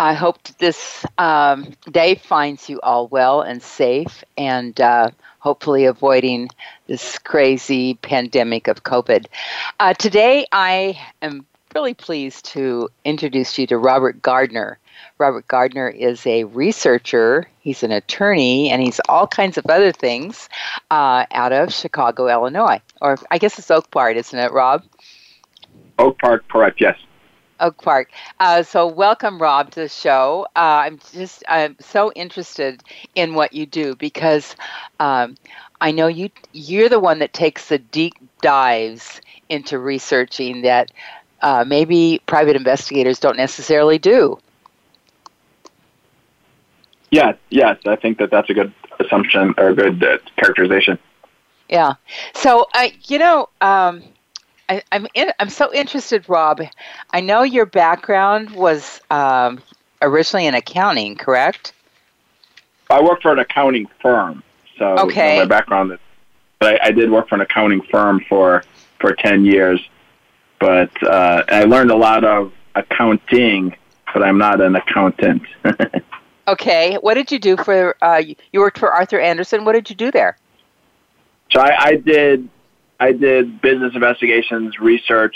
I hope this um, day finds you all well and safe and uh, hopefully avoiding this crazy pandemic of COVID. Uh, today, I am really pleased to introduce you to Robert Gardner. Robert Gardner is a researcher, he's an attorney, and he's all kinds of other things uh, out of Chicago, Illinois. Or I guess it's Oak Park, isn't it, Rob? Oak Park, correct, yes. Oak Park. Uh, so, welcome, Rob, to the show. Uh, I'm just I'm so interested in what you do because um, I know you you're the one that takes the deep dives into researching that uh, maybe private investigators don't necessarily do. Yeah, yes, I think that that's a good assumption or a good uh, characterization. Yeah. So, uh, you know. Um, I, am in, I'm so interested, Rob. I know your background was um, originally in accounting, correct? I worked for an accounting firm, so okay. You know, my background. But I, I, did work for an accounting firm for for ten years, but uh, I learned a lot of accounting, but I'm not an accountant. okay, what did you do for? Uh, you worked for Arthur Andersen. What did you do there? So I, I did I did business investigations research.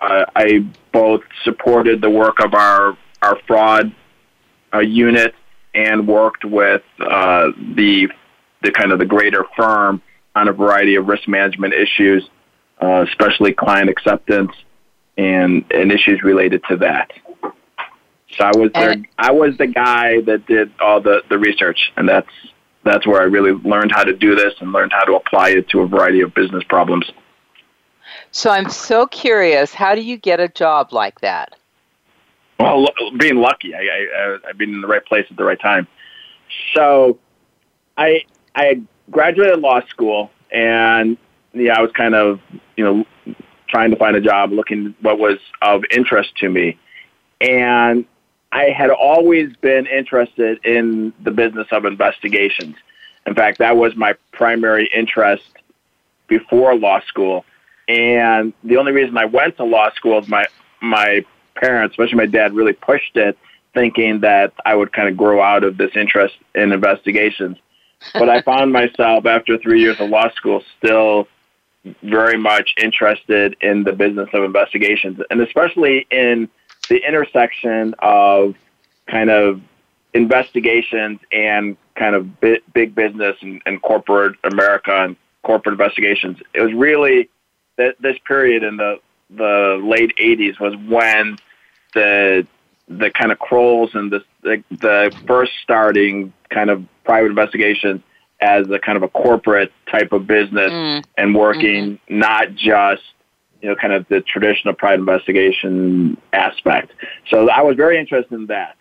Uh, I both supported the work of our our fraud uh, unit and worked with uh, the the kind of the greater firm on a variety of risk management issues, uh, especially client acceptance and and issues related to that. So I was there. I was the guy that did all the the research, and that's that's where I really learned how to do this and learned how to apply it to a variety of business problems. So I'm so curious, how do you get a job like that? Well, being lucky, I, I, I've been in the right place at the right time. So, I I graduated law school, and yeah, I was kind of you know trying to find a job, looking what was of interest to me, and I had always been interested in the business of investigations. In fact, that was my primary interest before law school. And the only reason I went to law school is my my parents, especially my dad, really pushed it, thinking that I would kind of grow out of this interest in investigations. But I found myself after three years of law school still very much interested in the business of investigations, and especially in the intersection of kind of investigations and kind of big, big business and, and, corporate America and corporate investigations. It was really that this period in the the late '80s was when the the kind of Krolls and the, the the first starting kind of private investigations as a kind of a corporate type of business mm. and working mm-hmm. not just you know, kind of the traditional private investigation aspect. So I was very interested in that.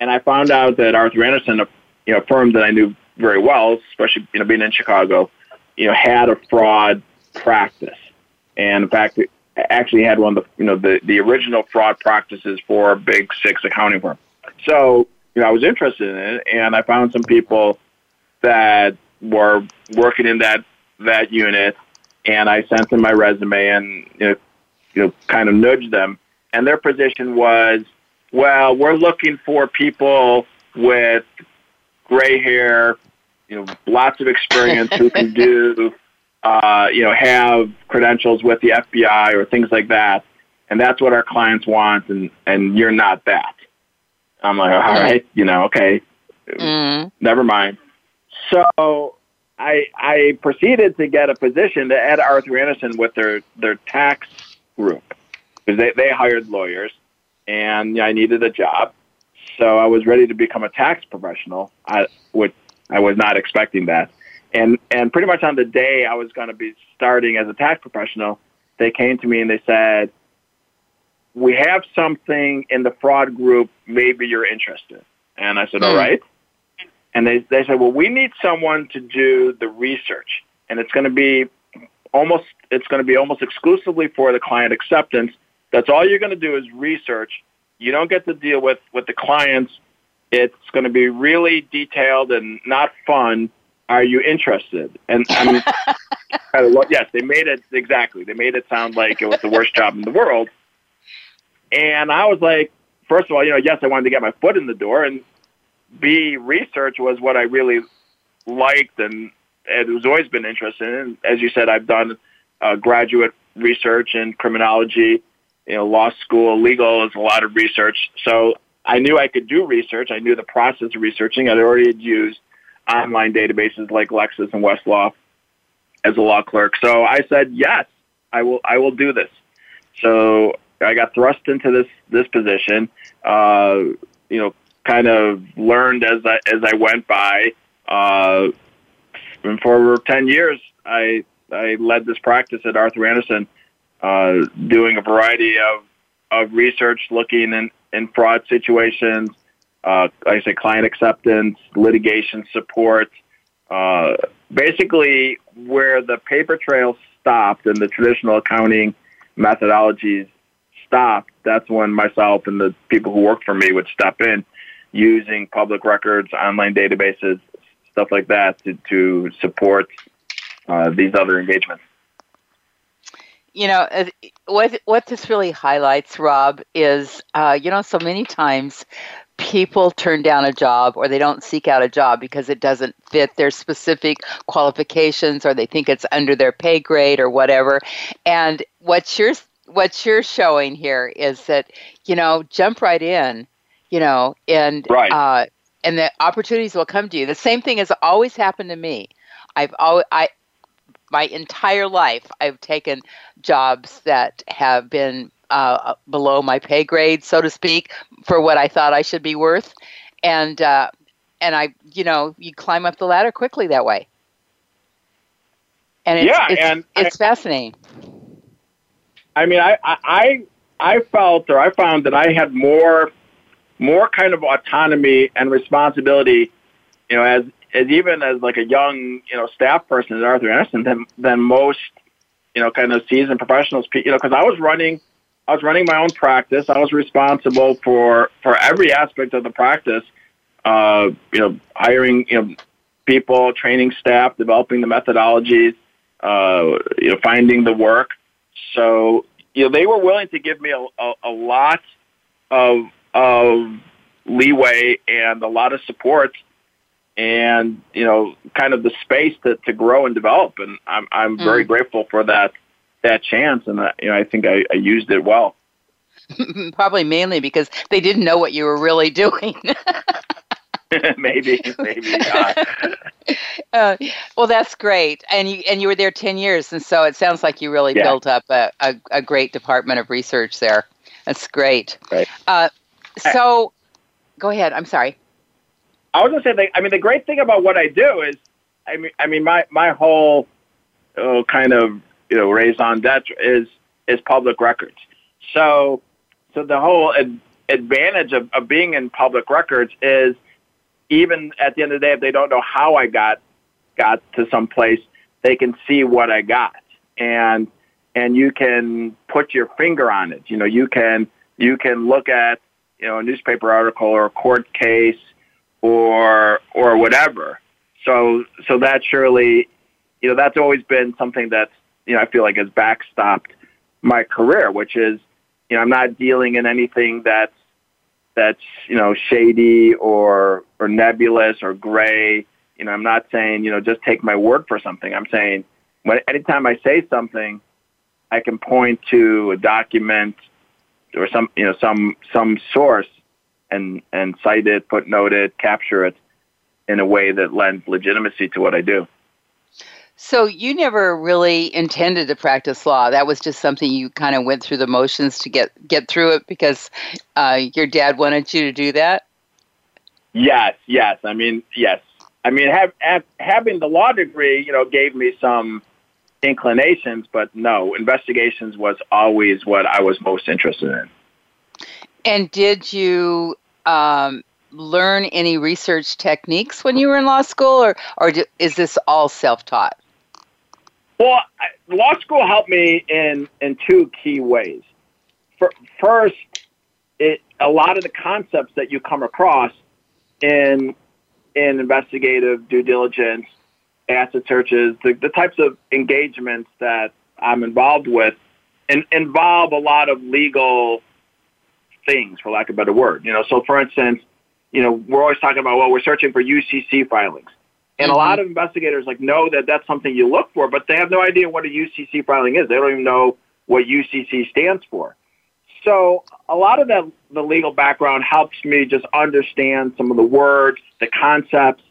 And I found out that Arthur Andersen, a you know, firm that I knew very well, especially, you know, being in Chicago, you know, had a fraud practice. And in fact, it actually had one of the, you know, the, the original fraud practices for a big six accounting firm. So, you know, I was interested in it and I found some people that were working in that, that unit and I sent them my resume and you know, you know kind of nudged them. And their position was, well, we're looking for people with gray hair, you know, lots of experience who can do, uh, you know, have credentials with the FBI or things like that. And that's what our clients want, and and you're not that. I'm like, all right, you know, okay, mm. never mind. So I I proceeded to get a position at Arthur Andersen with their their tax group because they they hired lawyers, and I needed a job, so I was ready to become a tax professional. I which I was not expecting that, and and pretty much on the day I was going to be starting as a tax professional, they came to me and they said, "We have something in the fraud group. Maybe you're interested." And I said, "All hmm. right." And they they said, well, we need someone to do the research, and it's going to be almost it's going to be almost exclusively for the client acceptance. That's all you're going to do is research. You don't get to deal with with the clients. It's going to be really detailed and not fun. Are you interested? And I mean, yes, they made it exactly. They made it sound like it was the worst job in the world. And I was like, first of all, you know, yes, I wanted to get my foot in the door, and B, research was what I really liked and it was always been interested in. As you said, I've done uh, graduate research in criminology, you know, law school, legal is a lot of research. So I knew I could do research. I knew the process of researching. I'd already used online databases like Lexis and Westlaw as a law clerk. So I said, yes, I will, I will do this. So I got thrust into this, this position, uh, you know, kind of learned as I, as I went by, uh, and for over 10 years, I, I led this practice at Arthur Andersen, uh, doing a variety of, of research looking in, in fraud situations, uh, like I say, client acceptance, litigation support, uh, basically where the paper trail stopped and the traditional accounting methodologies stopped, that's when myself and the people who worked for me would step in using public records, online databases, stuff like that to, to support uh, these other engagements. You know, what what this really highlights, Rob, is uh, you know so many times people turn down a job or they don't seek out a job because it doesn't fit their specific qualifications or they think it's under their pay grade or whatever. And what you're what you're showing here is that you know jump right in, you know, and right. uh, and the opportunities will come to you. The same thing has always happened to me. I've always, I my entire life I've taken jobs that have been uh, below my pay grade, so to speak, for what I thought I should be worth, and uh, and I, you know, you climb up the ladder quickly that way. And it's, yeah, it's, and it's I, fascinating. I mean, I, I I felt or I found that I had more more kind of autonomy and responsibility, you know, as as even as like a young, you know, staff person at Arthur Andersen than than most, you know, kind of seasoned professionals. You know, because I was running, I was running my own practice. I was responsible for for every aspect of the practice. Uh, you know, hiring, you know, people, training staff, developing the methodologies, uh, you know, finding the work. So, you know, they were willing to give me a, a, a lot of of leeway and a lot of support and you know kind of the space to, to grow and develop. And i'm i'm mm. very grateful for that that chance. And I, you know i think I, I used it well. Probably mainly because they didn't know what you were really doing. Maybe maybe uh, well that's great. And you and you were there 10 years. And so it sounds like you really yeah. built up a, a, a, great department of research there. That's great. Right. Uh, so, go ahead. I'm sorry. I was going to say, that, I mean, the great thing about what I do is, I mean, I mean, my my whole uh, kind of you know raison d'être is is public records. So, so the whole ad- advantage of, of being in public records is even at the end of the day, if they don't know how I got got to some place, they can see what I got, and and you can put your finger on it. You know, you can you can look at you know, a newspaper article or a court case or or whatever. So so that surely, you know, that's always been something that's you know I feel like has backstopped my career, which is you know I'm not dealing in anything that's that's you know shady or or nebulous or gray. You know, I'm not saying you know just take my word for something. I'm saying when anytime I say something, I can point to a document or some you know some some source and and cite it, footnote it, capture it in a way that lends legitimacy to what I do. So you never really intended to practice law. That was just something you kind of went through the motions to get get through it because uh, your dad wanted you to do that. Yes, yes. I mean, yes. I mean, have, have, having the law degree, you know, gave me some inclinations, but no, investigations was always what I was most interested in. And did you um, learn any research techniques when you were in law school, or or do, is this all self taught? Well, law school helped me in in two key ways. For, first, it a lot of the concepts that you come across in in investigative due diligence, asset searches, the, the types of engagements that I'm involved with, and involve a lot of legal things, for lack of a better word. You know, so for instance, you know, we're always talking about well, we're searching for UCC filings. And mm-hmm. a lot of investigators like know that that's something you look for, but they have no idea what a UCC filing is. They don't even know what UCC stands for. So a lot of that the legal background helps me just understand some of the words, the concepts.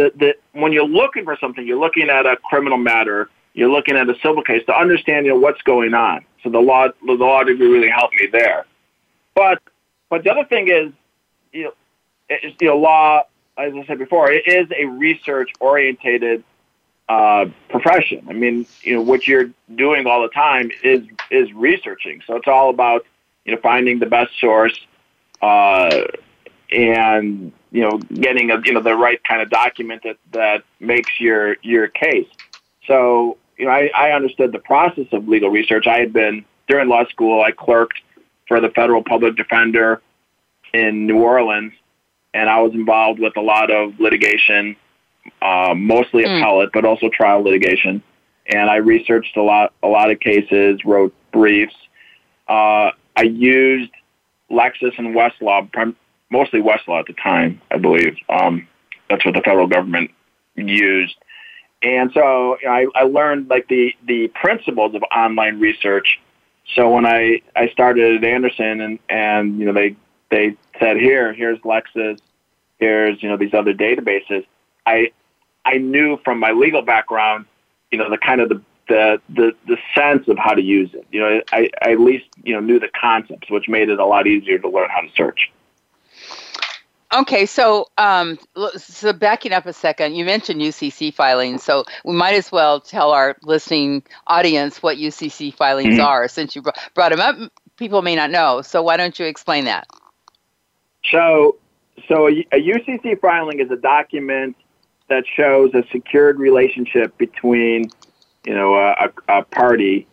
That that when you're looking for something, you're looking at a criminal matter, you're looking at a civil case to understand you know what's going on. So the law the law degree really helped me there. But but the other thing is you know, it's, you know law as I said before, it is a research orientated uh, profession. I mean, you know, what you're doing all the time is is researching. So it's all about you know finding the best source uh, and you know getting a you know the right kind of document that that makes your your case. So you know, I, I understood the process of legal research. I had been during law school. I clerked for the federal public defender in New Orleans and I was involved with a lot of litigation, uh, mostly mm. appellate, but also trial litigation. And I researched a lot, a lot of cases, wrote briefs. Uh, I used Lexis and Westlaw, prim- mostly Westlaw at the time, I believe. Um, that's what the federal government used. And so you know, I, I learned like the, the principles of online research. So when I, I started at Andersen and, and, you know, they they said, here, here's Lexis, here's, you know, these other databases. I, I knew from my legal background, you know, the kind of the, the, the, the sense of how to use it. You know, I, I at least, you know, knew the concepts, which made it a lot easier to learn how to search. Okay, so um, so backing up a second, you mentioned UCC filings, so we might as well tell our listening audience what UCC filings mm-hmm. are, since you brought them up. People may not know, so why don't you explain that? So, so a, a UCC filing is a document that shows a secured relationship between, you know, a, a party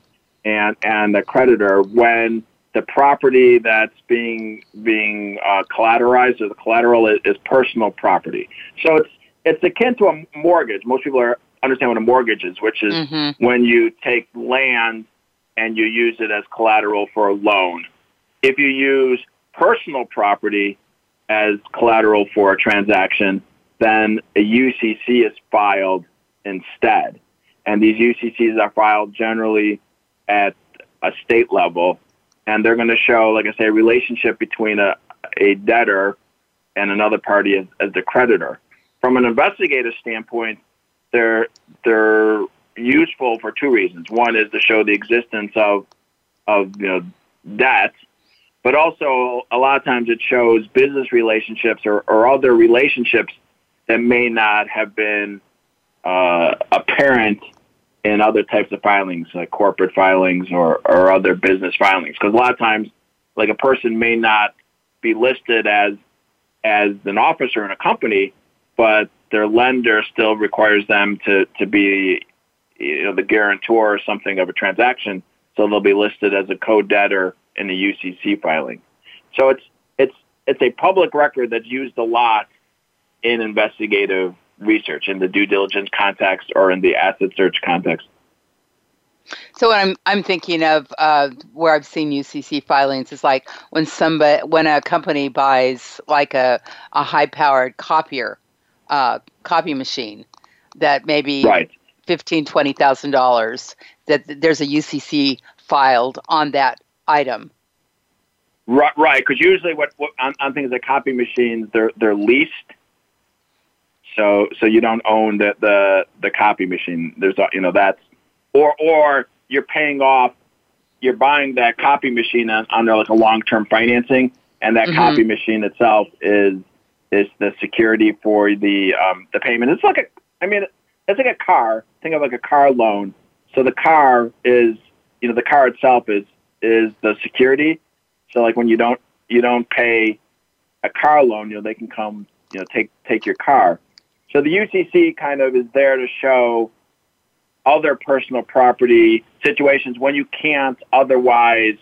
and and a creditor when the property that's being being uh, collateralized or the collateral is, is, personal property. So it's it's akin to a mortgage. Most people are, understand what a mortgage is, which is mm-hmm. when you take land and you use it as collateral for a loan. If you use personal property as collateral for a transaction, then a UCC is filed instead. And these UCCs are filed generally at a state level, and they're going to show, like I say, a relationship between a, a debtor and another party as, as the creditor. From an investigative standpoint, they're they're useful for two reasons. One is to show the existence of of you know debt but also a lot of times it shows business relationships or, or other relationships that may not have been uh, apparent in other types of filings, like corporate filings or, or other business filings. Because a lot of times, like a person may not be listed as as an officer in a company, but their lender still requires them to, to be you know the guarantor or something of a transaction. So they'll be listed as a co-debtor in the UCC filing. So it's it's it's a public record that's used a lot in investigative research in the due diligence context or in the asset search context. So what I'm I'm thinking of uh, where I've seen UCC filings is like when somebody when a company buys like a, a high powered copier uh, copy machine that maybe right. fifteen twenty thousand dollars that there's a UCC filed on that item. Right, right. Because usually, what, what on, on things like copy machines, they're they're leased. So so you don't own the the the copy machine. There's you know that's or or you're paying off. You're buying that copy machine on, under like a long term financing, and that mm-hmm. copy machine itself is is the security for the um, the payment. It's like a I mean it's like a car. Think of like a car loan. So the car is you know the car itself is is the security. So like when you don't you don't pay a car loan, you know, they can come, you know, take take your car. So the UCC kind of is there to show other personal property situations when you can't otherwise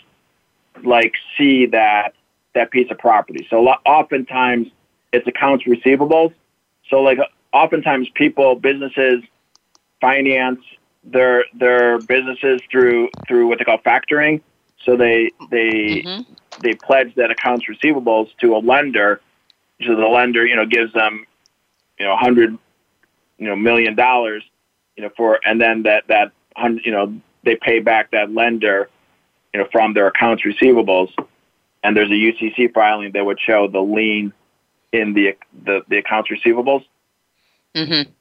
like see that that piece of property. So oftentimes it's accounts receivables. So like oftentimes people, businesses finance their their businesses through through what they call factoring. So they they mm-hmm. they pledge that accounts receivables to a lender. So the lender, you know, gives them, you know, a hundred, you know, million dollars, you know, for and then that that hundred, you know, they pay back that lender, you know, from their accounts receivables. And there's a UCC filing that would show the lien in the the, the accounts receivables. Mm-hmm.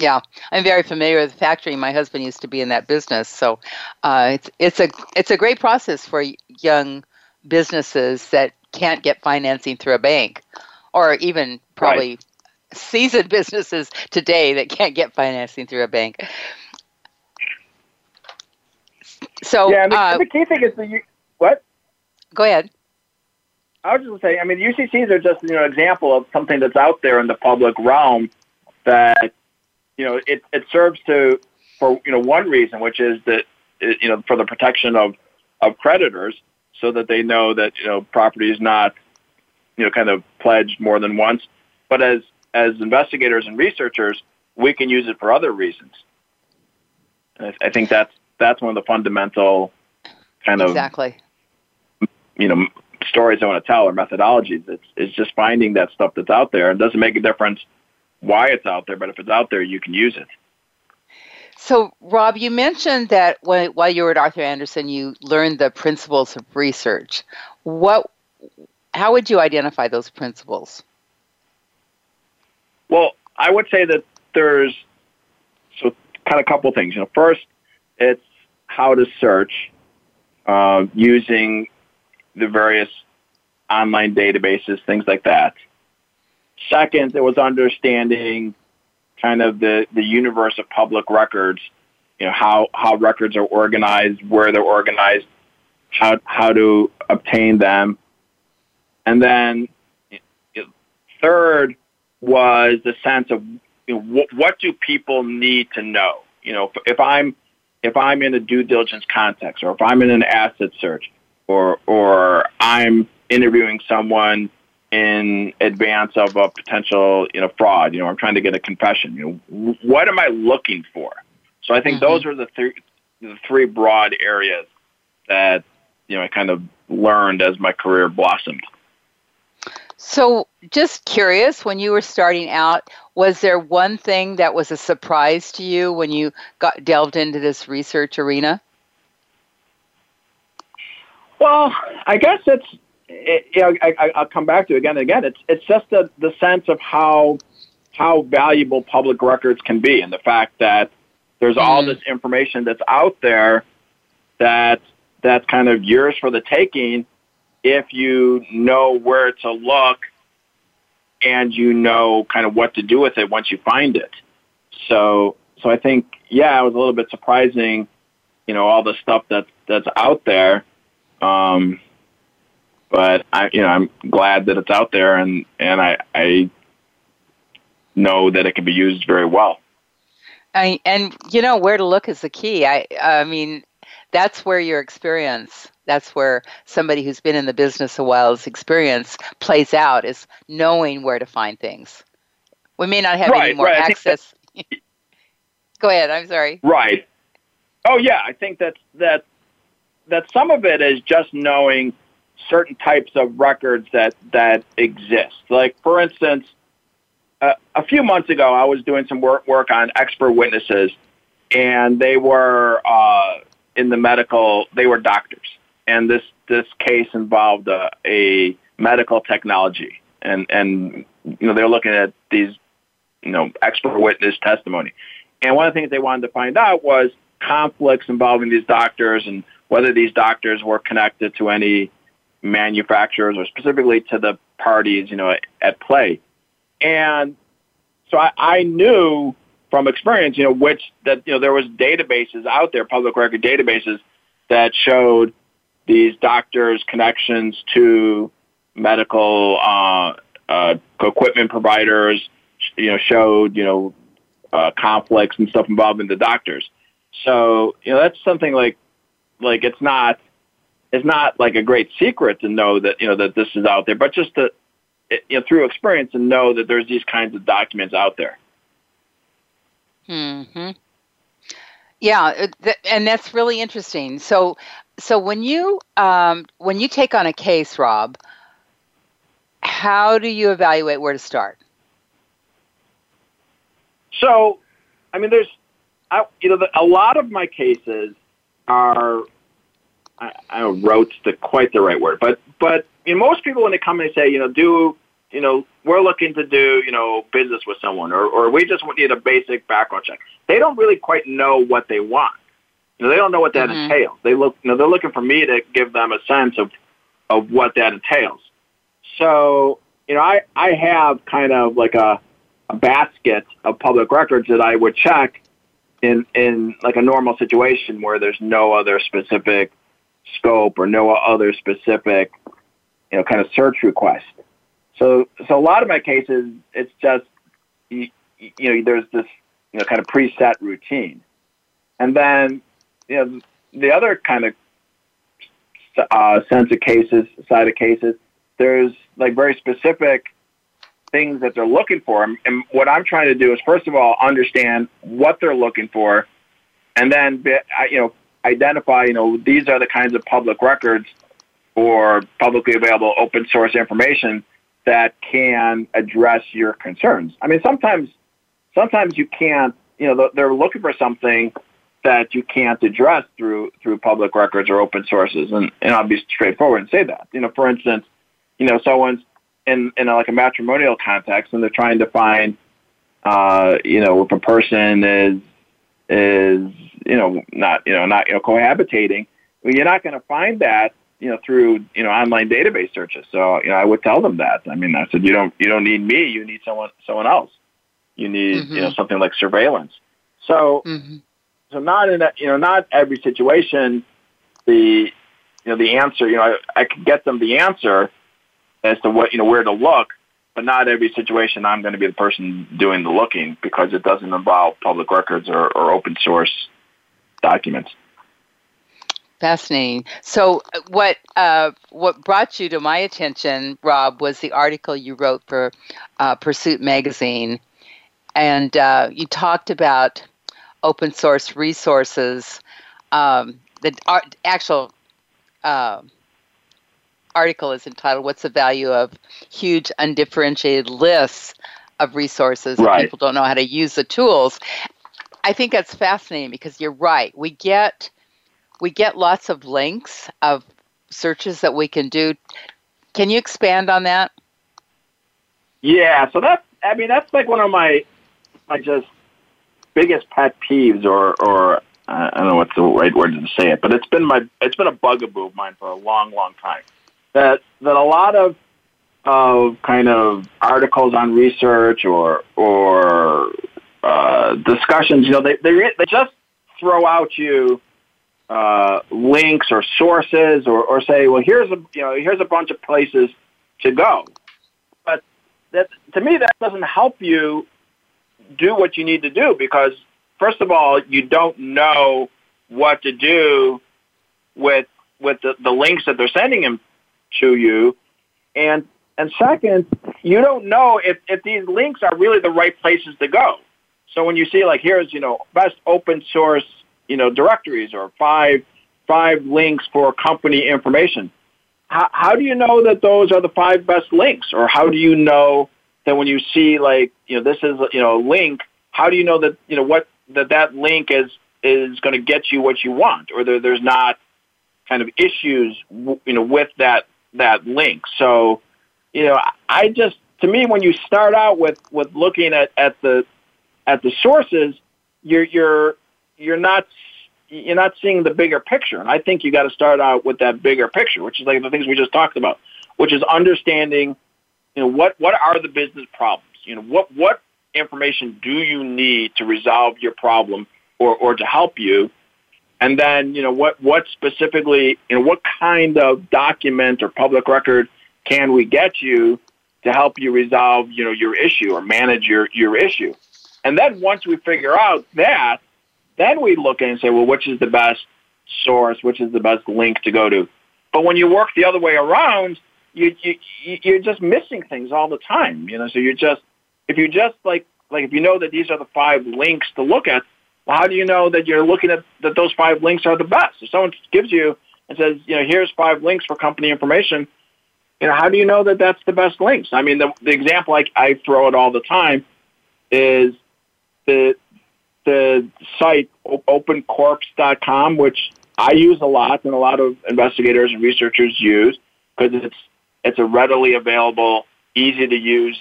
Yeah, I'm very familiar with the factoring. My husband used to be in that business, so uh, it's it's a it's a great process for young businesses that can't get financing through a bank, or even probably right. Seasoned businesses today that can't get financing through a bank. So yeah, the, uh, the key thing is the what? Go ahead. I was just going to say, I mean, UCCs are just you know an example of something that's out there in the public realm that you know, it, it serves to, for, you know, one reason, which is that, you know, for the protection of, of creditors so that they know that, you know, property is not, you know, kind of pledged more than once. But as, as investigators and researchers, we can use it for other reasons. And I, I think that's, that's one of the fundamental kind of, exactly. you know, stories I want to tell or methodologies. It's, it's just finding that stuff that's out there. It doesn't make a difference why it's out there, but if it's out there, you can use it. So, Rob, you mentioned that when, while you were at Arthur Andersen, you learned the principles of research. What, how would you identify those principles? Well, I would say that there's so kind of a couple things. You know, first, it's how to search uh, using the various online databases, things like that. Second, it was understanding kind of the, the universe of public records, you know, how, how records are organized, where they're organized, how, how to obtain them. And then third was the sense of you know, what, what do people need to know? You know, if, if I'm if I'm in a due diligence context, or if I'm in an asset search, or or I'm interviewing someone in advance of a potential, you know, fraud. You know, I'm trying to get a confession. You know, what am I looking for? So I think mm-hmm. those are the three the three broad areas that you know I kind of learned as my career blossomed. So, just curious, when you were starting out, was there one thing that was a surprise to you when you got delved into this research arena? Well, I guess it's it, you know, I, I'll come back to it again and again. It's it's just the the sense of how how valuable public records can be, and the fact that there's all mm-hmm. this information that's out there that that's kind of yours for the taking if you know where to look and you know kind of what to do with it once you find it. So so I think yeah, it was a little bit surprising, you know, all the stuff that that's out there. Um, but I, you know, I'm glad that it's out there, and and I, I know that it can be used very well. I, and you know where to look is the key. I, I mean, that's where your experience, that's where somebody who's been in the business a while's experience plays out is knowing where to find things. We may not have right, any more right. access. Go ahead. I'm sorry. Right. Oh yeah, I think that that that some of it is just knowing certain types of records that that exist. Like for instance, uh, a few months ago, I was doing some work work on expert witnesses, and they were uh, in the medical. They were doctors, and this this case involved a, a medical technology, and and you know they were looking at these you know expert witness testimony, and one of the things they wanted to find out was conflicts involving these doctors and whether these doctors were connected to any manufacturers or specifically to the parties, you know, at, at play. And so I, I knew from experience, you know, which that, you know, there was databases out there, public record databases that showed these doctors' connections to medical, uh, uh, equipment providers, you know, showed you know uh, conflicts and stuff involving the doctors. So you know that's something like like it's not it's not like a great secret to know that you know that this is out there, but just to you know through experience and know that there's these kinds of documents out there. Hmm. Yeah, and that's really interesting. So, so when you um, when you take on a case, Rob, how do you evaluate where to start? So, I mean, there's, I, you know, the, a lot of my cases are, I, I don't know, the quite the right word, but but you know, most people when they come and say, you know, do you know, we're looking to do, you know, business with someone, or, or we just need a basic background check. They don't really quite know what they want. They don't know what that mm-hmm. entails. They look, you know, they're looking for me to give them a sense of, of what that entails. So, you know, I, I have kind of like a, a basket of public records that I would check in, in like a normal situation where there's no other specific scope or no other specific, you know, kind of search request. So, so a lot of my cases, it's just you, you know there's this you know kind of preset routine, and then you know the other kind of uh, sense of cases, side of cases, there's like very specific things that they're looking for, and what I'm trying to do is first of all understand what they're looking for, and then you know identify you know these are the kinds of public records or publicly available open source information that can address your concerns. I mean, sometimes, sometimes you can't. You know, they're looking for something that you can't address through through public records or open sources, and, and I'll be straightforward and say that. You know, for instance, you know, someone's in in a, like a matrimonial context, and they're trying to find, uh, you know, if a person is is you know not you know not you know cohabitating, well, you're not going to find that you know, through, you know, online database searches. So, you know, I would tell them that. I mean, I said, you don't, you don't need me. You need someone, someone else. You need, mm-hmm. you know, mm-hmm. something like surveillance. So, mm-hmm. So not in a, you know, not every situation, the, you know, the answer, you know, I, I could get them the answer as to what, you know, where to look, but not every situation I'm going to be the person doing the looking because it doesn't involve public records or, or open source documents. Fascinating. So, uh, what uh, what brought you to my attention, Rob, was the article you wrote for uh, Pursuit magazine, and uh, you talked about open source resources. Um, the actual uh, article is entitled "What's the Value of Huge Undifferentiated Lists of Resources?" Right. People don't know how to use the tools. I think that's fascinating because you're right. We get we get lots of links of searches that we can do. Can you expand on that? Yeah, so that's I mean that's like one of my my just biggest pet peeves or or I don't know what's the right word to say it, but it's been my it's been a bugaboo of mine for a long, long time. That that a lot of of kind of articles on research or or uh, discussions, you know, they they they just throw out you uh, links or sources or, or say, well, here's a you know here's a bunch of places to go. But that to me that doesn't help you do what you need to do because first of all you don't know what to do with with the, the links that they're sending them to you and and second you don't know if, if these links are really the right places to go so when you see like here's you know best open source you know, directories or five, five links for company information. How, how do you know that those are the five best links? Or how do you know that when you see like, you know, this is, you know, a link, how do you know that, you know, what, that that link is, is going to get you what you want or there, there's not kind of issues, you know, with that, that link. So, you know, I just, to me, when you start out with, with looking at, at the, at the sources, you're, you're, you're not you're not seeing the bigger picture. And I think you got to start out with that bigger picture, which is like the things we just talked about, which is understanding, you know, what what are the business problems? You know, what what information do you need to resolve your problem or or to help you? And then, you know, what what specifically, you know, what kind of document or public record can we get you? to help you resolve, you know, your issue or manage your, your issue. And then once we figure out that, then we look and say, well, which is the best source, which is the best link to go to. But when you work the other way around, you, you you're just missing things all the time. You know, so you're just if you just like like if you know that these are the five links to look at, well, how do you know that you're looking at that those five links are the best? If someone gives you and says, you know, here's five links for company information, you know, how do you know that that's the best links? I mean, the, the example I, I throw it all the time is the the site opencorps.com, which I use a lot and a lot of investigators and researchers use because it's it's a readily available, easy to use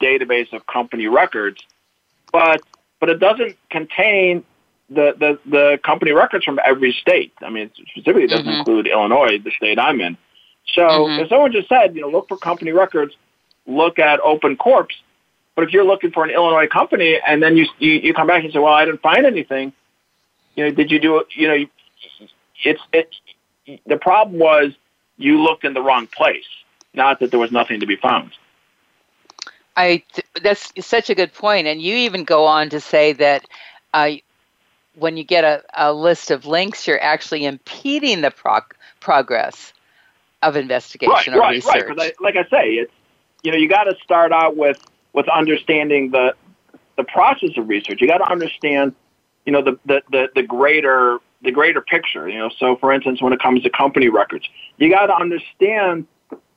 database of company records, but but it doesn't contain the, the, the company records from every state. I mean, specifically, it doesn't mm-hmm. include Illinois, the state I'm in. So mm-hmm. if someone just said, you know, look for company records, look at Open Corps, but if you're looking for an Illinois company and then you, you, you come back and say, well, I didn't find anything, you know, did you do it? You know, it's, it, the problem was you looked in the wrong place, not that there was nothing to be found. I that's such a good point, and you even go on to say that uh, when you get a, a list of links, you're actually impeding the prog- progress of investigation right, or right, research. Right, like I say, it's you know you got to start out with with understanding the the process of research. You got to understand, you know, the, the the the greater the greater picture. You know, so for instance, when it comes to company records, you got to understand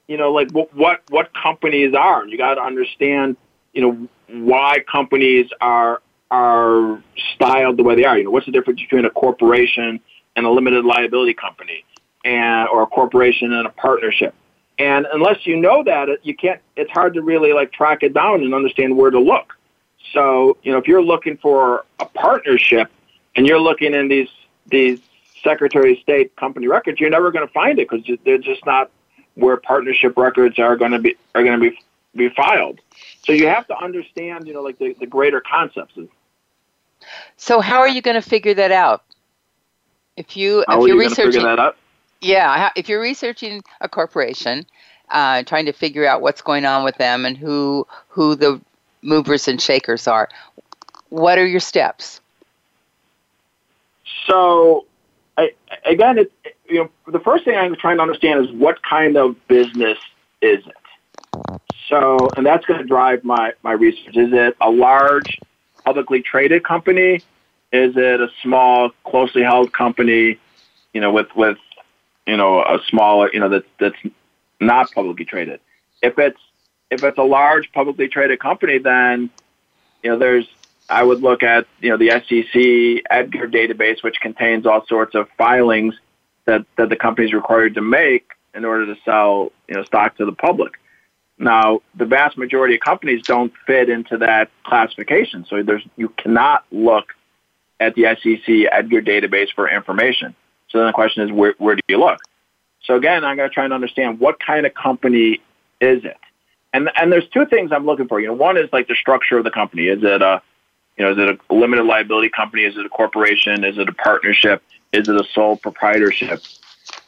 you know, like what what, what companies are. You got to understand, you know, why companies are are styled the way they are. You know, what's the difference between a corporation and a limited liability company, and or a corporation and a partnership. And unless you know that, you can't. It's hard to really like track it down and understand where to look. So, you know, if you're looking for a partnership and you're looking in these these Secretary of State company records, you're never going to find it because they're just not where partnership records are going to be are going to be be filed. So you have to understand, you know, like the, the greater concepts. So how are you going to figure that out? If you how if you're you researching that out? Yeah, if you're researching a corporation, uh, trying to figure out what's going on with them and who who the movers and shakers are, what are your steps? So, I, again, it, you know, the first thing I'm trying to understand is what kind of business is it? So, and that's going to drive my, my research. Is it a large publicly traded company? Is it a small, closely held company, you know, with, with, you know, a smaller, you know, that, that's not publicly traded? If it's, if it's a large publicly traded company, then, you know, there's, I would look at, you know, the SEC EDGAR database, which contains all sorts of filings that, that the company is required to make in order to sell you know stock to the public. Now, the vast majority of companies don't fit into that classification, so there's you cannot look at the SEC EDGAR database for information. So then the question is, where, where do you look? So again, I'm going to try and understand what kind of company is it, and and there's two things I'm looking for. You know, one is like the structure of the company. Is it a you know, is it a limited liability company? Is it a corporation? Is it a partnership? Is it a sole proprietorship?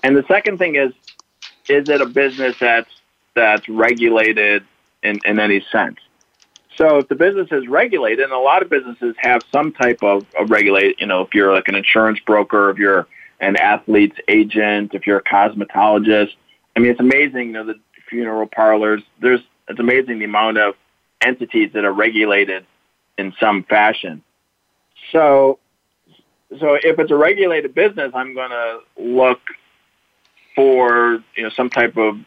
And the second thing is, is it a business that's that's regulated in, in any sense? So if the business is regulated, and a lot of businesses have some type of, of regulate, you know, if you're like an insurance broker, if you're an athlete's agent, if you're a cosmetologist, I mean, it's amazing, you know, the funeral parlors, there's, it's amazing the amount of entities that are regulated in some fashion. So so if it's a regulated business, I'm going to look for you know some type of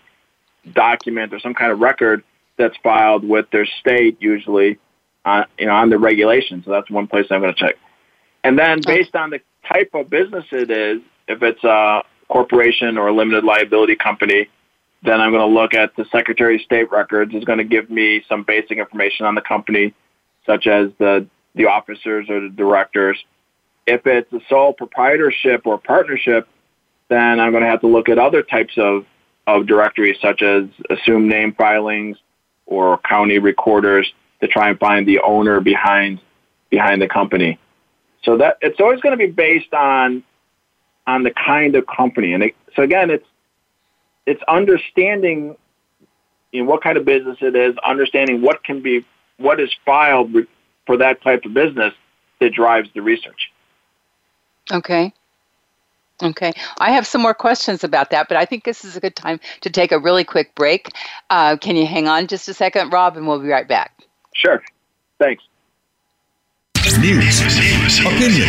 document or some kind of record that's filed with their state, usually, uh, you know, on the regulation. So that's one place I'm going to check. And then based on the type of business it is, if it's a corporation or a limited liability company, then I'm going to look at the Secretary of State records. Is going to give me some basic information on the company, such as the the officers or the directors if it's a sole proprietorship or partnership, then I'm going to have to look at other types of, of directories such as assumed name filings or county recorders to try and find the owner behind behind the company. So that it's always going to be based on on the kind of company. And it, so again, it's it's understanding you know, what kind of business it is, understanding what can be, what is filed for that type of business that drives the research. Okay. Okay. I have some more questions about that, but I think this is a good time to take a really quick break. Uh, can you hang on just a second, Rob, and we'll be right back? Sure. Thanks. News, opinion,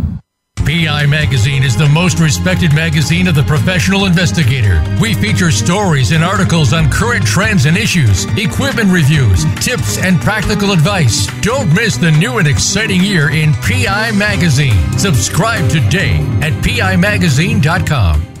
PI Magazine is the most respected magazine of the professional investigator. We feature stories and articles on current trends and issues, equipment reviews, tips, and practical advice. Don't miss the new and exciting year in PI Magazine. Subscribe today at PIMagazine.com.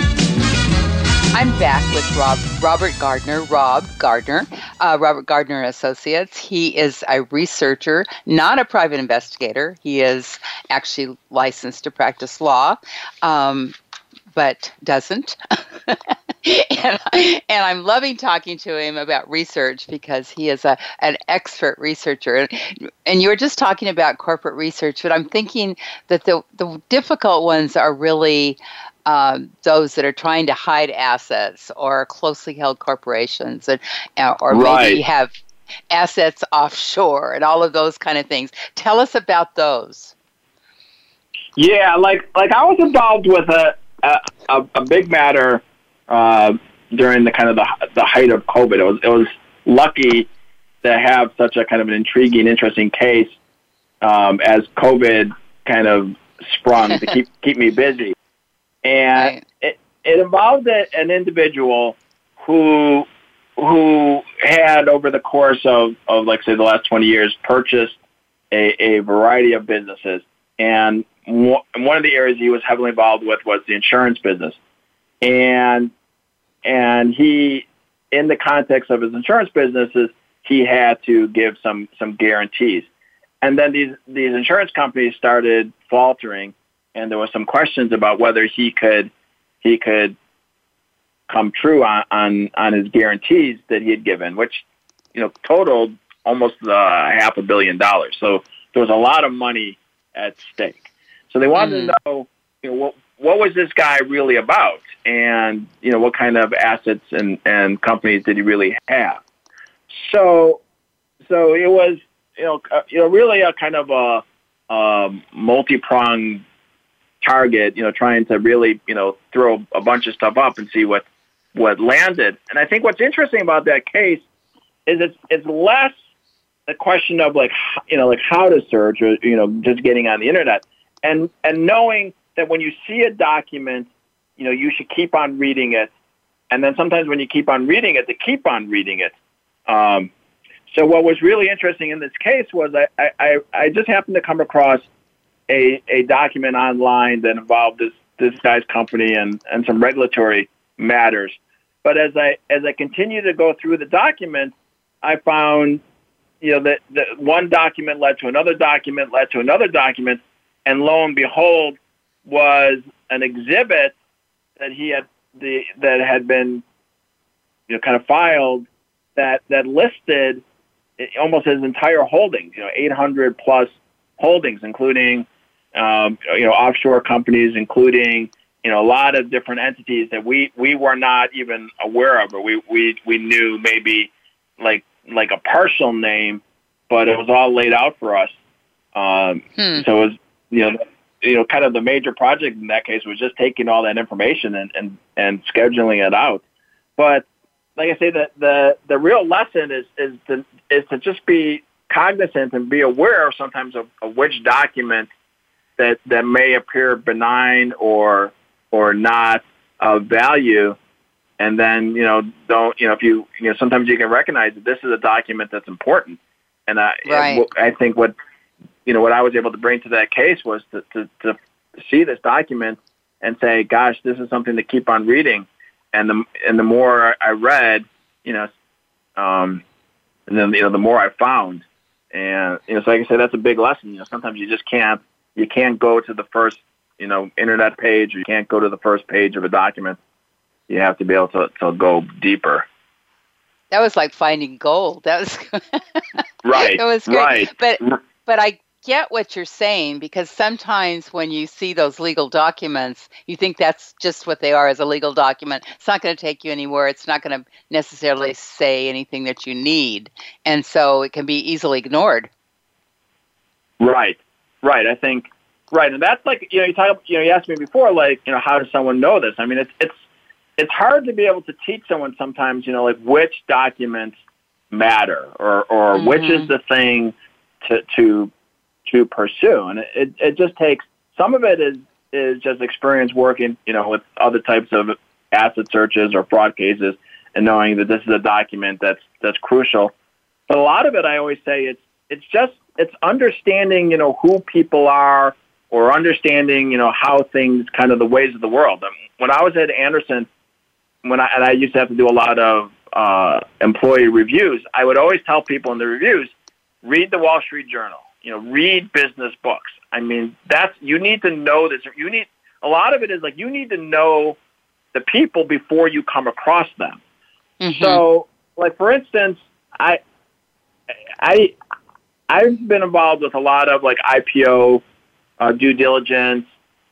I'm back with Rob Robert Gardner. Rob Gardner, uh, Robert Gardner Associates. He is a researcher, not a private investigator. He is actually licensed to practice law, um, but doesn't. and, and, I'm loving talking to him about research because he is a, an expert researcher. And, and you were just talking about corporate research, but I'm thinking that the, the difficult ones are really um, those that are trying to hide assets or closely held corporations and uh, or right. maybe have assets offshore and all of those kind of things. Tell us about those. Yeah, like like I was involved with a a, a big matter uh, during the kind of the the height of COVID. It was it was lucky to have such a kind of an intriguing, interesting case um, as COVID kind of sprung to keep keep me busy and right. it, it involved a, an individual who who had over the course of, of like say the last 20 years purchased a, a variety of businesses. And one of the areas he was heavily involved with was the insurance business. And and he in the context of his insurance businesses he had to give some some guarantees. And then these these insurance companies started faltering and there was some questions about whether he could he could come true on on, on his guarantees that he had given, which you know totaled almost uh, half a billion dollars. So there was a lot of money at stake. So they wanted mm. to know, you know, what what was this guy really about, and you know, what kind of assets and and companies did he really have? So, so it was, you know, uh, you know, really a kind of a, a multi-pronged target, you know, trying to really, you know, throw a bunch of stuff up and see what what landed. And I think what's interesting about that case is it's it's less a question of like you know like how to search or you know just getting on the internet and and knowing that when you see a document, you know, you should keep on reading it. And then sometimes when you keep on reading it, to keep on reading it. Um, so what was really interesting in this case was I, I, I just happened to come across a, a document online that involved this, this guy's company and, and some regulatory matters. But as I as I continued to go through the document, I found you know that, that one document led to another document led to another document, and lo and behold, was an exhibit that he had the that had been you know kind of filed that that listed eh, almost his entire holdings, you know, 800 plus holdings, including um, you know offshore companies, including you know a lot of different entities that we we were not even aware of, or we we we knew maybe like like a partial name, but it was all laid out for us. Um, hmm. So it was you know you know kind of the major project in that case was just taking all that information and and and scheduling it out. But like I say, the the the real lesson is is to is to just be cognizant and be aware sometimes of, of which document that that may appear benign or or not of value. And then you know don't you know if you you know sometimes you can recognize that this is a document that's important. And I right. I think what you know what I was able to bring to that case was to, to to see this document and say gosh this is something to keep on reading. And the and the more I read you know um and then you know the more I found. And you know so like I said that's a big lesson. You know sometimes you just can't you can't go to the first, you know, internet page. You can't go to the first page of a document. You have to be able to, to go deeper. That was like finding gold. That was right. That was great. Right. But but I get what you're saying because sometimes when you see those legal documents, you think that's just what they are as a legal document. It's not going to take you anywhere. It's not going to necessarily say anything that you need. And so it can be easily ignored. Right. Right. I think right, and that's like you know you talk you know you asked me before like you know how does someone know this? I mean it's it's it's hard to be able to teach someone sometimes you know like which documents matter or or mm-hmm. which is the thing to to to pursue, and it it just takes some of it is is just experience working you know with other types of asset searches or fraud cases and knowing that this is a document that's that's crucial. But a lot of it, I always say, it's it's just it's understanding, you know, who people are or understanding, you know, how things kind of the ways of the world. I mean, when I was at Andersen, when I and I used to have to do a lot of uh, employee reviews, I would always tell people in the reviews, read the Wall Street Journal. You know, read business books. I mean, that's you need to know this. You need a lot of it is like you need to know the people before you come across them. Mm-hmm. So, like for instance, I I I've been involved with a lot of like IPO uh, due diligence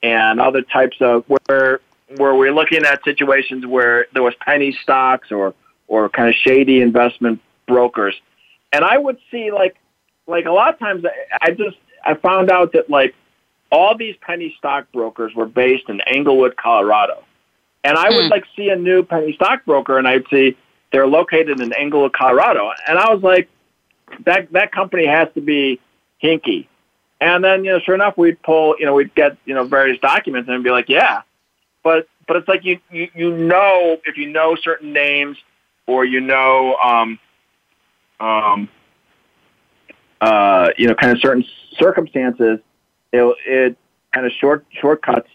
and other types of where where we're looking at situations where there was penny stocks or or kind of shady investment brokers, and I would see like like a lot of times I just I found out that like all these penny stock brokers were based in Englewood, Colorado, and I would hmm. like see a new penny stock broker and I'd see they're located in Englewood, Colorado, and I was like that that company has to be hinky. And then, you know, sure enough, we'd pull, you know, we'd get, you know, various documents and be like, yeah. But but it's like you you, you know if you know certain names or you know um um uh you know kind of certain circumstances, it it kind of short shortcuts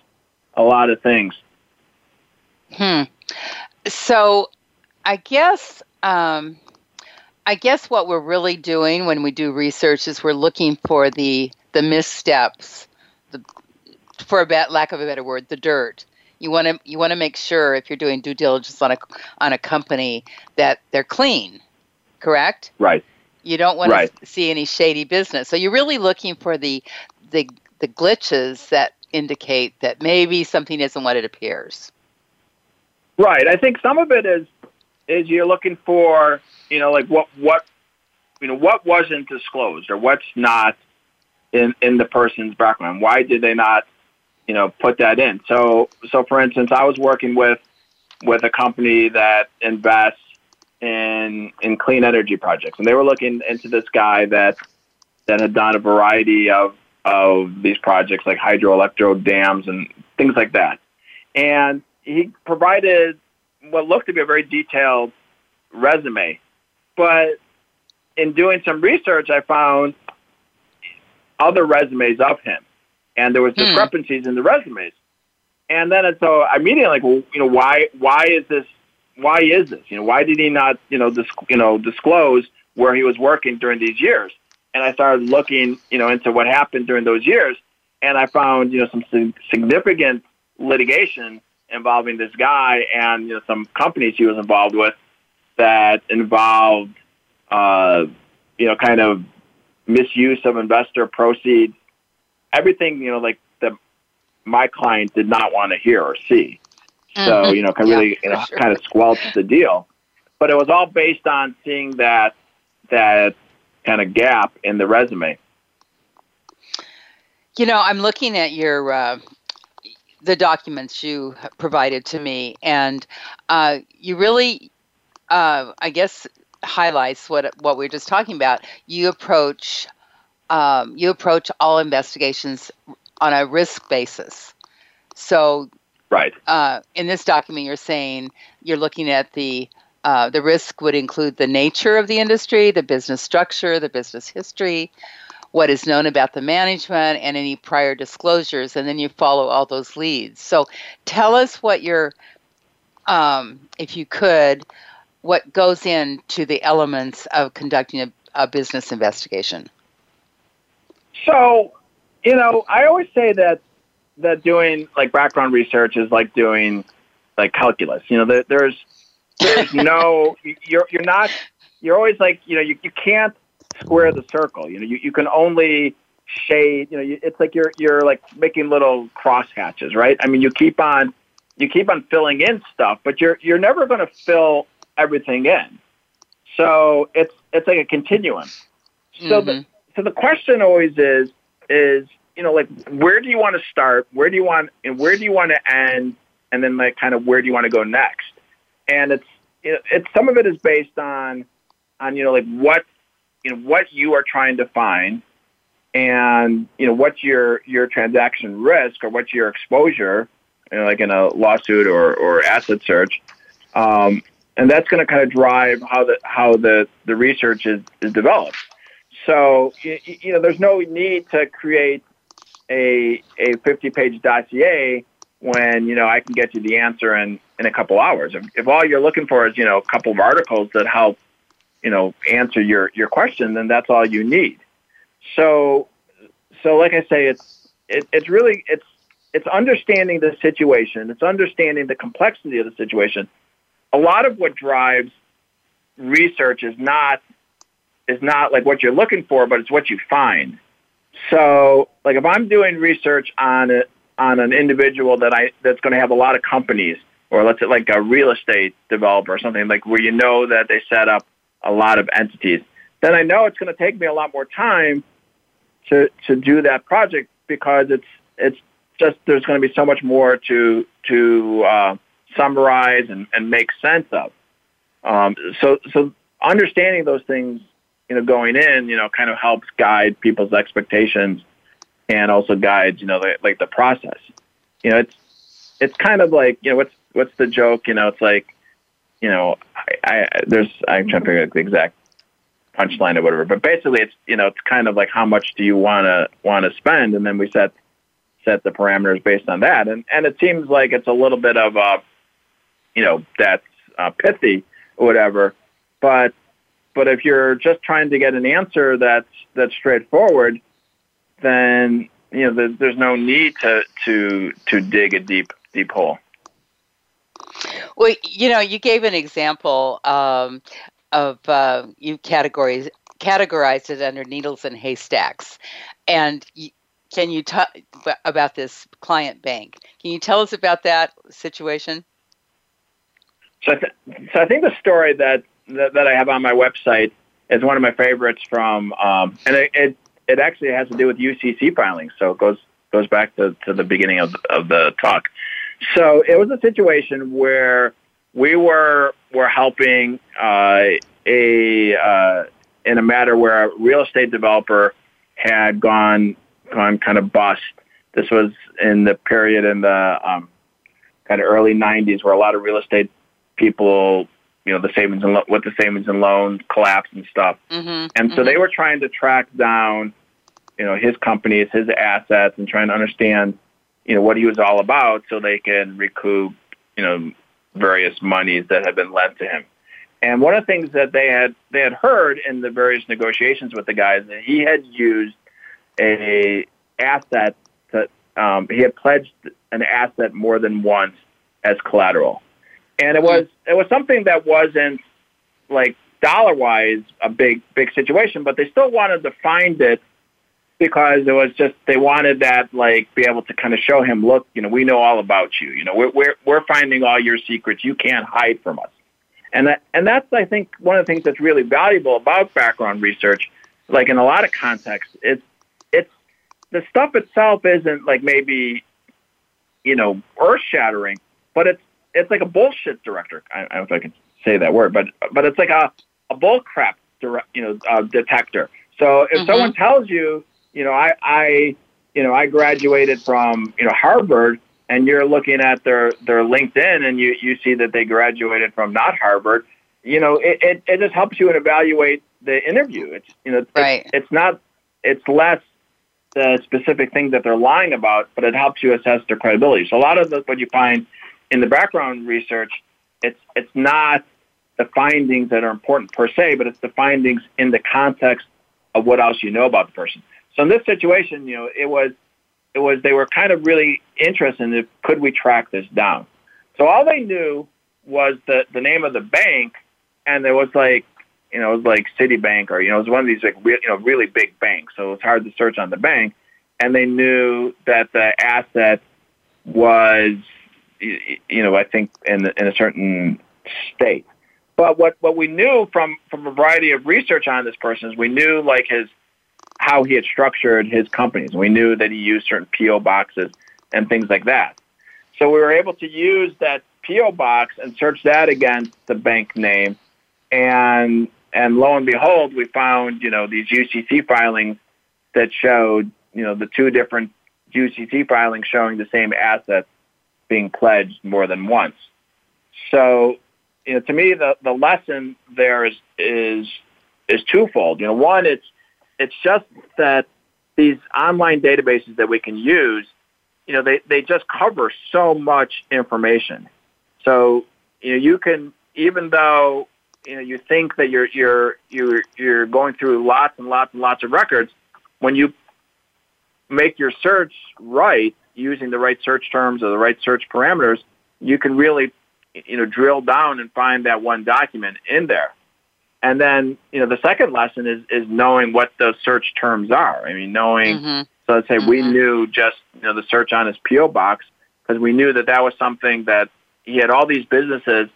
a lot of things. Hmm. So I guess um I guess what we're really doing when we do research is we're looking for the the missteps, the, for a bit, lack of a better word, the dirt. You want to you want to make sure if you're doing due diligence on a on a company that they're clean, correct? Right. You don't want right. to see any shady business. So you're really looking for the the the glitches that indicate that maybe something isn't what it appears. Right. I think some of it is is you're looking for you know, like what what you know what wasn't disclosed or what's not in in the person's background. Why did they not you know put that in? So so for instance, I was working with with a company that invests in in clean energy projects, and they were looking into this guy that that had done a variety of of these projects like hydroelectric dams and things like that. And he provided what looked to be a very detailed resume but in doing some research, I found other resumes of him, and there was Hmm. discrepancies in the resumes. And then so I immediately like, well, you know, why why is this? Why is this? You know, why did he not, you know, dis- you know, disclose where he was working during these years? And I started looking, you know, into what happened during those years, and I found, you know, some sig- significant litigation involving this guy and you know some companies he was involved with that involved, uh, you know, kind of misuse of investor proceeds, everything, you know, like that my client did not want to hear or see. So, Mhm. you know, can Yeah, really, you know, sure. kind of squelch the deal. But it was all based on seeing that, that kind of gap in the resume. You know, I'm looking at your uh, the documents you provided to me, and uh, you really, uh, I guess, highlights what what we are just talking about. You approach um, you approach all investigations on a risk basis. So, Right. uh, in this document, you're saying you're looking at the uh, the risk would include the nature of the industry, the business structure, the business history, what is known about the management, and any prior disclosures, and then you follow all those leads. So, tell us what your, um, if you could, what goes into the elements of conducting a, a business investigation. So, you know, I always say that that doing like background research is like doing like calculus. You know, there, there's there's no you're you're not you're always like you know you, you can't square the circle. You know, you, you can only shade. You know, you, it's like you're you're like making little cross hatches, right? I mean, you keep on you keep on filling in stuff, but you're you're never going to fill everything in. So it's it's like a continuum. So the, Mhm. so the question always is is you know like where do you want to start where do you want and where do you want to end and then like kind of where do you want to go next and it's it, it's some of it is based on on you know like what you know what you are trying to find and you know what's your your transaction risk or what's your exposure you know, like in a lawsuit or or asset search um, and that's going to kind of drive how the how the the research is is developed so you, you know, there's no need to create a a 50 page dossier when you know I can get you the answer in in a couple hours. If, if all you're looking for is you know a couple of articles that help you know answer your your question, then that's all you need. So so like I say, it's it, it's really it's it's understanding the situation. It's understanding the complexity of the situation. A lot of what drives research is not is not like what you're looking for, but it's what you find. So, like if I'm doing research on a, on an individual that I that's going to have a lot of companies, or let's say like a real estate developer or something like where you know that they set up a lot of entities, then I know it's going to take me a lot more time to to do that project because it's it's just there's going to be so much more to to uh, summarize and, and make sense of. Um, so so understanding those things you know, going in, you know, kind of helps guide people's expectations and also guides, you know, the, like the process. You know, it's it's kind of like, you know, what's what's the joke? You know, it's like, you know, I, I there's I'm trying to figure out the exact punchline or whatever, but basically, it's you know, it's kind of like how much do you want to want to spend, and then we set set the parameters based on that, and and it seems like it's a little bit of a, you know, that's uh, pithy or whatever, but but if you're just trying to get an answer that's that's straightforward, then you know the, there's no need to to to dig a deep deep hole. Well, you know, you gave an example um, of uh, you categories categorized it under needles and haystacks, and can you talk about this client bank? Can you tell us about that situation? So, I th- so I think the story that, that that I have on my website is one of my favorites from, um, and it, it it actually has to do with UCC filings. So it goes goes back to, to the beginning of of the talk. So it was a situation where we were were helping uh, a uh, in a matter where a real estate developer had gone gone kind of bust. This was in the period in the um, kind of early '90s where a lot of real estate people you know the savings and lo- with the savings and loan collapse and stuff. Mm-hmm. And so mm-hmm. they were trying to track down, you know, his companies, his assets, and trying to understand, you know, what he was all about, so they can recoup, you know, various monies that had been lent to him. And one of the things that they had they had heard in the various negotiations with the guys that he had used a asset that um, he had pledged an asset more than once as collateral, and it hmm. was it was something that wasn't like dollar wise a big big situation, but they still wanted to find it because it was just they wanted that like be able to kind of show him, look, you know, we know all about you. You know, we're we're we're finding all your secrets. You can't hide from us. And that and that's I think one of the things that's really valuable about background research. Like in a lot of contexts, it's it's the stuff itself isn't like maybe you know earth shattering, but it's it's like a bullshit director. I, I don't know if I can say that word, but but it's like a a bullcrap direct, you know uh, detector. So if mm-hmm. someone tells you, you know, I I you know I graduated from you know Harvard, and you're looking at their their LinkedIn and you you see that they graduated from not Harvard, you know, it it, it just helps you evaluate the interview. It's you know, right. it's, it's not it's less the specific thing that they're lying about, but it helps you assess their credibility. So a lot of the, what you find in the background research, it's it's not the findings that are important per se, but it's the findings in the context of what else you know about the person. So in this situation, you know, it was it was they were kind of really interested in could we track this down. So all they knew was the the name of the bank, and there was like you know it was like Citibank or you know it was one of these like re- you know really big banks. So it was hard to search on the bank, and they knew that the asset was you know I think in in a certain state. But what what we knew from from a variety of research on this person is we knew like his how he had structured his companies. We knew that he used certain PO boxes and things like that. So we were able to use that PO box and search that against the bank name, and and lo and behold, we found you know these UCC filings that showed you know the two different UCC filings showing the same assets being pledged more than once. So you know to me the the lesson there is is is twofold. You know, one it's it's just that these online databases that we can use, you know, they, they just cover so much information. So, you know, you can, even though, you know, you think that you're, you're, you're, you're going through lots and lots and lots of records, when you make your search right, using the right search terms or the right search parameters, you can really, you know, drill down and find that one document in there. And then, you know, the second lesson is is knowing what those search terms are. I mean, knowing. Mm-hmm. So let's say mm-hmm. we knew just you know the search on his PO box because we knew that that was something that he had all these businesses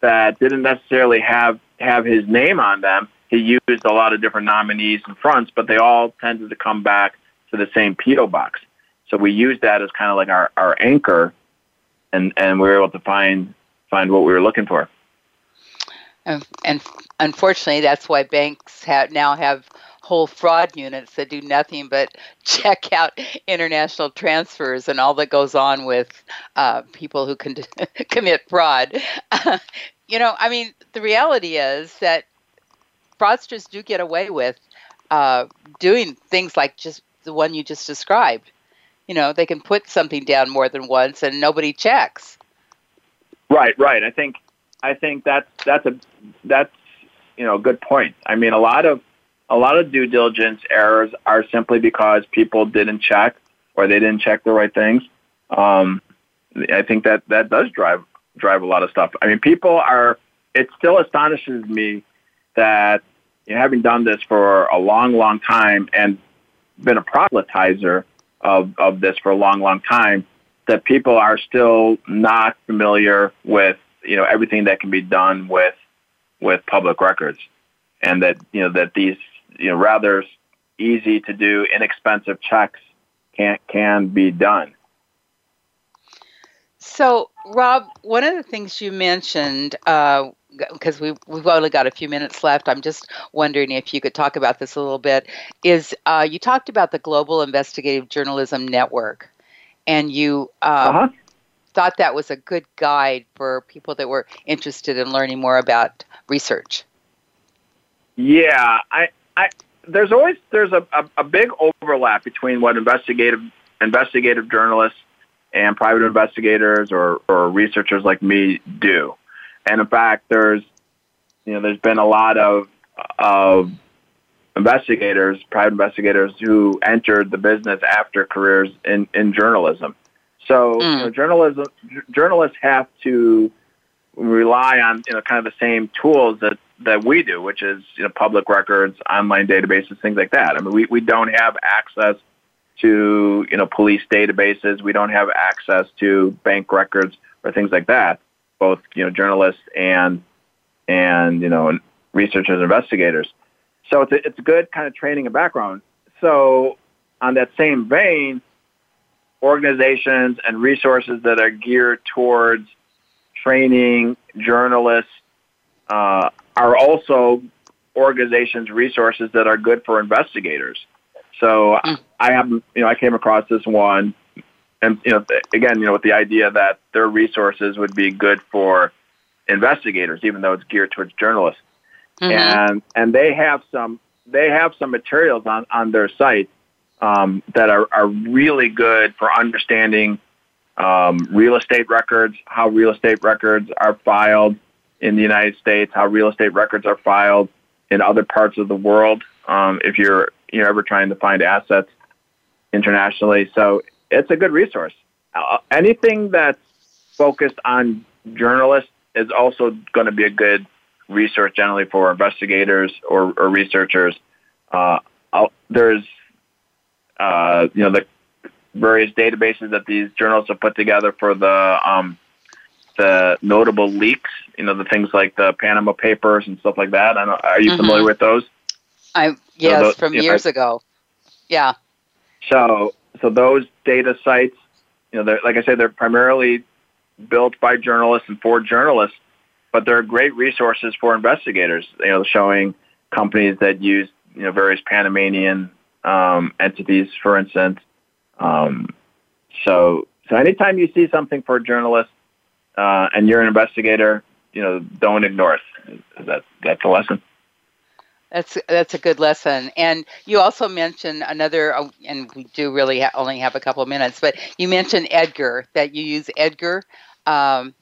that didn't necessarily have have his name on them. He used a lot of different nominees and fronts, but they all tended to come back to the same PO box. So we used that as kind of like our, our anchor, and and we were able to find find what we were looking for. And unfortunately, that's why banks have now have whole fraud units that do nothing but check out international transfers and all that goes on with uh, people who can commit fraud. you know, I mean, the reality is that fraudsters do get away with uh, doing things like just the one you just described. You know, they can put something down more than once and nobody checks. Right, right. I think I think that's that's a that's you know a good point. I mean, a lot of a lot of due diligence errors are simply because people didn't check or they didn't check the right things. Um, I think that that does drive drive a lot of stuff. I mean, people are. It still astonishes me that you know, having done this for a long, long time and been a proselytizer of of this for a long, long time, that people are still not familiar with you know everything that can be done with with public records, and that you know that these you know rather easy to do, inexpensive checks can can be done. So, Rob, one of the things you mentioned, uh, because we, we've only got a few minutes left, I'm just wondering if you could talk about this a little bit, is uh, you talked about the Global Investigative Journalism Network. And you um, uh-huh thought that was a good guide for people that were interested in learning more about research. Yeah, I, I there's always there's a, a, a big overlap between what investigative investigative journalists and private investigators or, or researchers like me do. And in fact, there's you know there's been a lot of of investigators, private investigators who entered the business after careers in, in journalism. So mm. you know, journalism journalists have to rely on you know kind of the same tools that that we do, which is you know public records, online databases, things like that. I mean, we, we don't have access to you know police databases. We don't have access to bank records or things like that. Both you know journalists and and you know researchers, investigators. So it's a, it's a good kind of training and background. So on that same vein, organizations and resources that are geared towards training journalists uh, are also organizations resources that are good for investigators. So mm. I have, you know, I came across this one, and you know, again, you know, with the idea that their resources would be good for investigators, even though it's geared towards journalists, mm-hmm. and and they have some they have some materials on on their site um, that are are really good for understanding um, real estate records, how real estate records are filed in the United States, how real estate records are filed in other parts of the world. Um, if you're you're ever trying to find assets internationally, so it's a good resource. Uh, anything that's focused on journalists is also going to be a good resource generally for investigators or, or researchers. Uh, there's uh, you know the various databases that these journalists have put together for the um, the notable leaks. You know, the things like the Panama Papers and stuff like that. are you mm-hmm. familiar with those? I yes, so those, from years know, ago. Yeah. So, so those data sites, you know, like I said, they're primarily built by journalists and for journalists, but they're great resources for investigators. You know, showing companies that use you know various Panamanian um, entities, for instance. Um, so, so anytime you see something for journalists uh, and you're an investigator, you know, don't ignore it. That that's a lesson. That's that's a good lesson. And you also mentioned another, oh, and we do really ha- only have a couple of minutes, but you mentioned Edgar that you use Edgar. Um,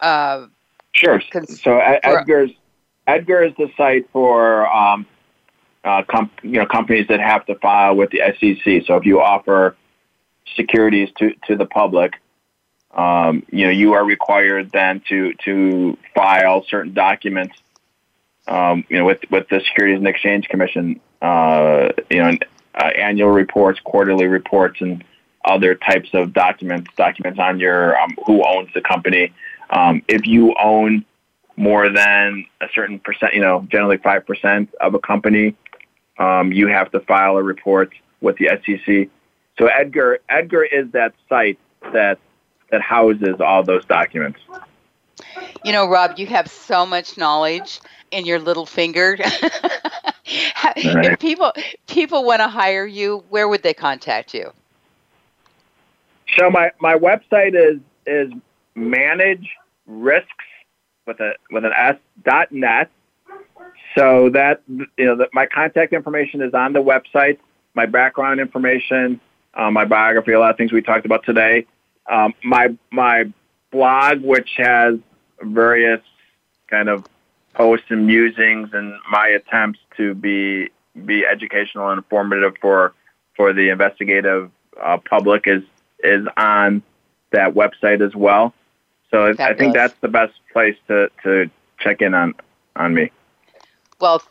uh, sure. Cons- so Edgar's Edgar is the site for um, uh, com- you know companies that have to file with the SEC. So if you offer securities to to the public, um, you know you are required then to to file certain documents. Um, you know with with the Securities and Exchange Commission. Uh, you know uh, annual reports, quarterly reports, and other types of documents. Documents on your um, who owns the company. Um, if you own more than a certain percent, you know, generally 5% of a company, um, you have to file a report with the SEC. So Edgar, Edgar is that site that that houses all those documents. You know, Rob, you have so much knowledge in your little finger. right. If people people want to hire you, where would they contact you? So my, my website is is manage risks with a with an s dot net. So that you know, that my contact information is on the website. My background information, uh, my biography, a lot of things we talked about today. Um, my my blog, which has various kind of posts and musings and my attempts to be be educational and informative for for the investigative uh, public, is is on that website as well. So Fabulous. I think that's the best place to to check in on on me. Well,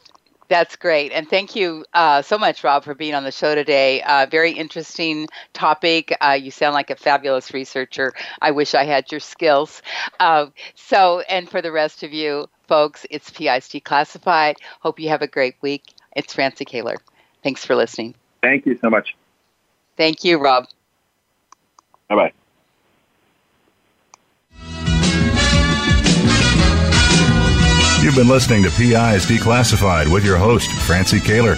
that's great. And thank you uh, so much, Rob, for being on the show today. Uh, very interesting topic. Uh, you sound like a fabulous researcher. I wish I had your skills. Uh, so, and for the rest of you folks, it's PI's Declassified. Hope you have a great week. It's Francie Koehler. Thanks for listening. Thank you so much. Thank you, Rob. Bye bye. You've been listening to PIs Declassified with your host, Francie Koehler.